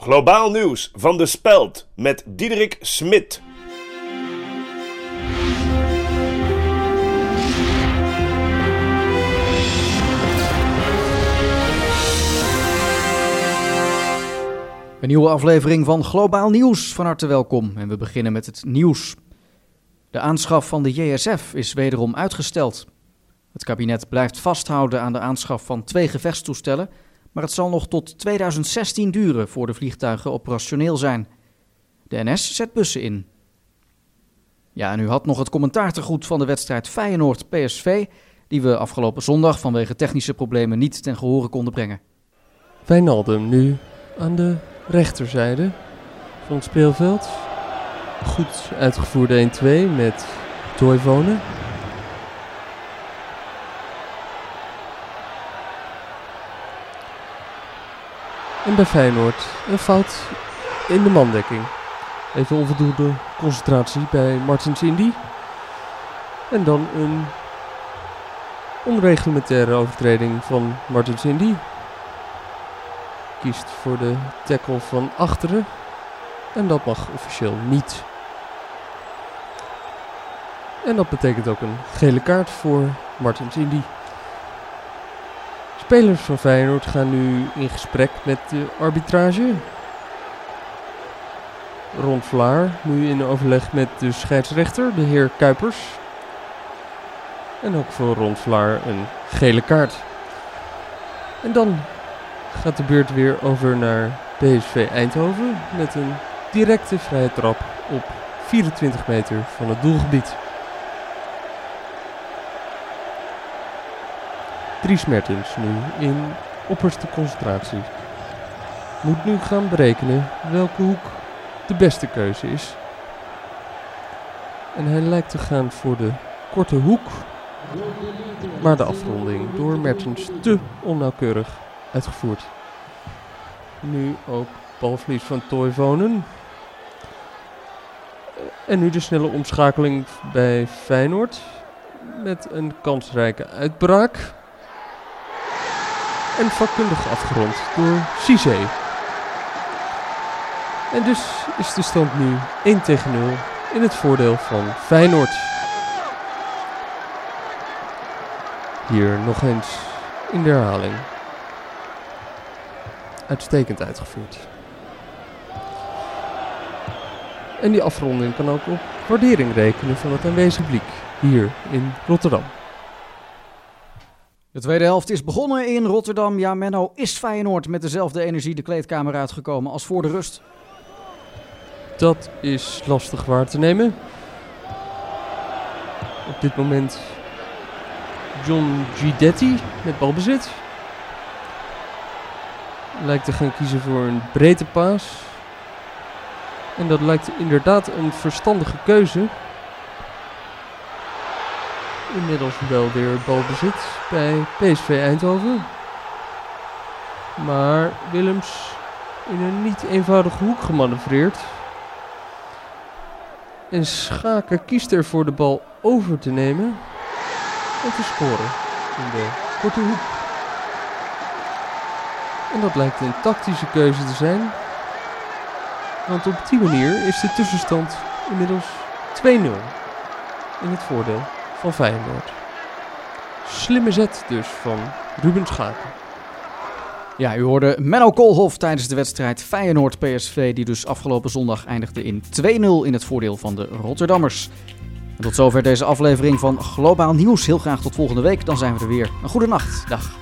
Globaal nieuws van de Speld met Diederik Smit. Een nieuwe aflevering van Globaal Nieuws. Van harte welkom en we beginnen met het nieuws. De aanschaf van de JSF is wederom uitgesteld. Het kabinet blijft vasthouden aan de aanschaf van twee gevechtstoestellen, maar het zal nog tot 2016 duren voor de vliegtuigen operationeel zijn. De NS zet bussen in. Ja, en u had nog het commentaar te goed van de wedstrijd Feyenoord-PSV, die we afgelopen zondag vanwege technische problemen niet ten gehore konden brengen. Wijnaldum nu aan de rechterzijde van het speelveld. Goed uitgevoerde 1-2 met Toivonen. En bij Feyenoord een fout in de mandekking. Even onvoldoende concentratie bij Martins Indy. En dan een onreglementaire overtreding van Martins Indy. Kiest voor de tackle van achteren. En dat mag officieel niet. En dat betekent ook een gele kaart voor Martins Indy. Spelers van Feyenoord gaan nu in gesprek met de arbitrage. Ron Vlaar nu in overleg met de scheidsrechter, de heer Kuipers. En ook voor Ron Vlaar een gele kaart. En dan gaat de beurt weer over naar PSV Eindhoven met een directe vrije trap op 24 meter van het doelgebied. Dries Mertens nu in opperste concentratie. Moet nu gaan berekenen welke hoek de beste keuze is. En hij lijkt te gaan voor de korte hoek. Maar de afronding door Mertens te onnauwkeurig uitgevoerd. Nu ook balverlies van Toivonen. En nu de snelle omschakeling bij Feyenoord. Met een kansrijke uitbraak. En vakkundig afgerond door Cizé. En dus is de stand nu 1 tegen 0 in het voordeel van Feyenoord. Hier nog eens in de herhaling. Uitstekend uitgevoerd. En die afronding kan ook op waardering rekenen van het aanwezige publiek hier in Rotterdam. De tweede helft is begonnen in Rotterdam. Ja, Menno is Feyenoord met dezelfde energie de kleedkamer uitgekomen als voor de rust. Dat is lastig waar te nemen. Op dit moment John Gidetti met balbezit. Lijkt te gaan kiezen voor een breedte paas. En dat lijkt inderdaad een verstandige keuze. Inmiddels wel weer balbezit bij PSV Eindhoven. Maar Willems in een niet eenvoudige hoek gemanoeuvreerd. En Schaken kiest ervoor de bal over te nemen en te scoren in de korte hoek. En dat lijkt een tactische keuze te zijn. Want op die manier is de tussenstand inmiddels 2-0 in het voordeel van Feyenoord. Slimme zet dus van Ruben Schaken. Ja, u hoorde Menno Koolhof tijdens de wedstrijd Feyenoord-PSV, die dus afgelopen zondag eindigde in 2-0 in het voordeel van de Rotterdammers. En tot zover deze aflevering van Globaal Nieuws. Heel graag tot volgende week, dan zijn we er weer. Een goede nacht. Dag.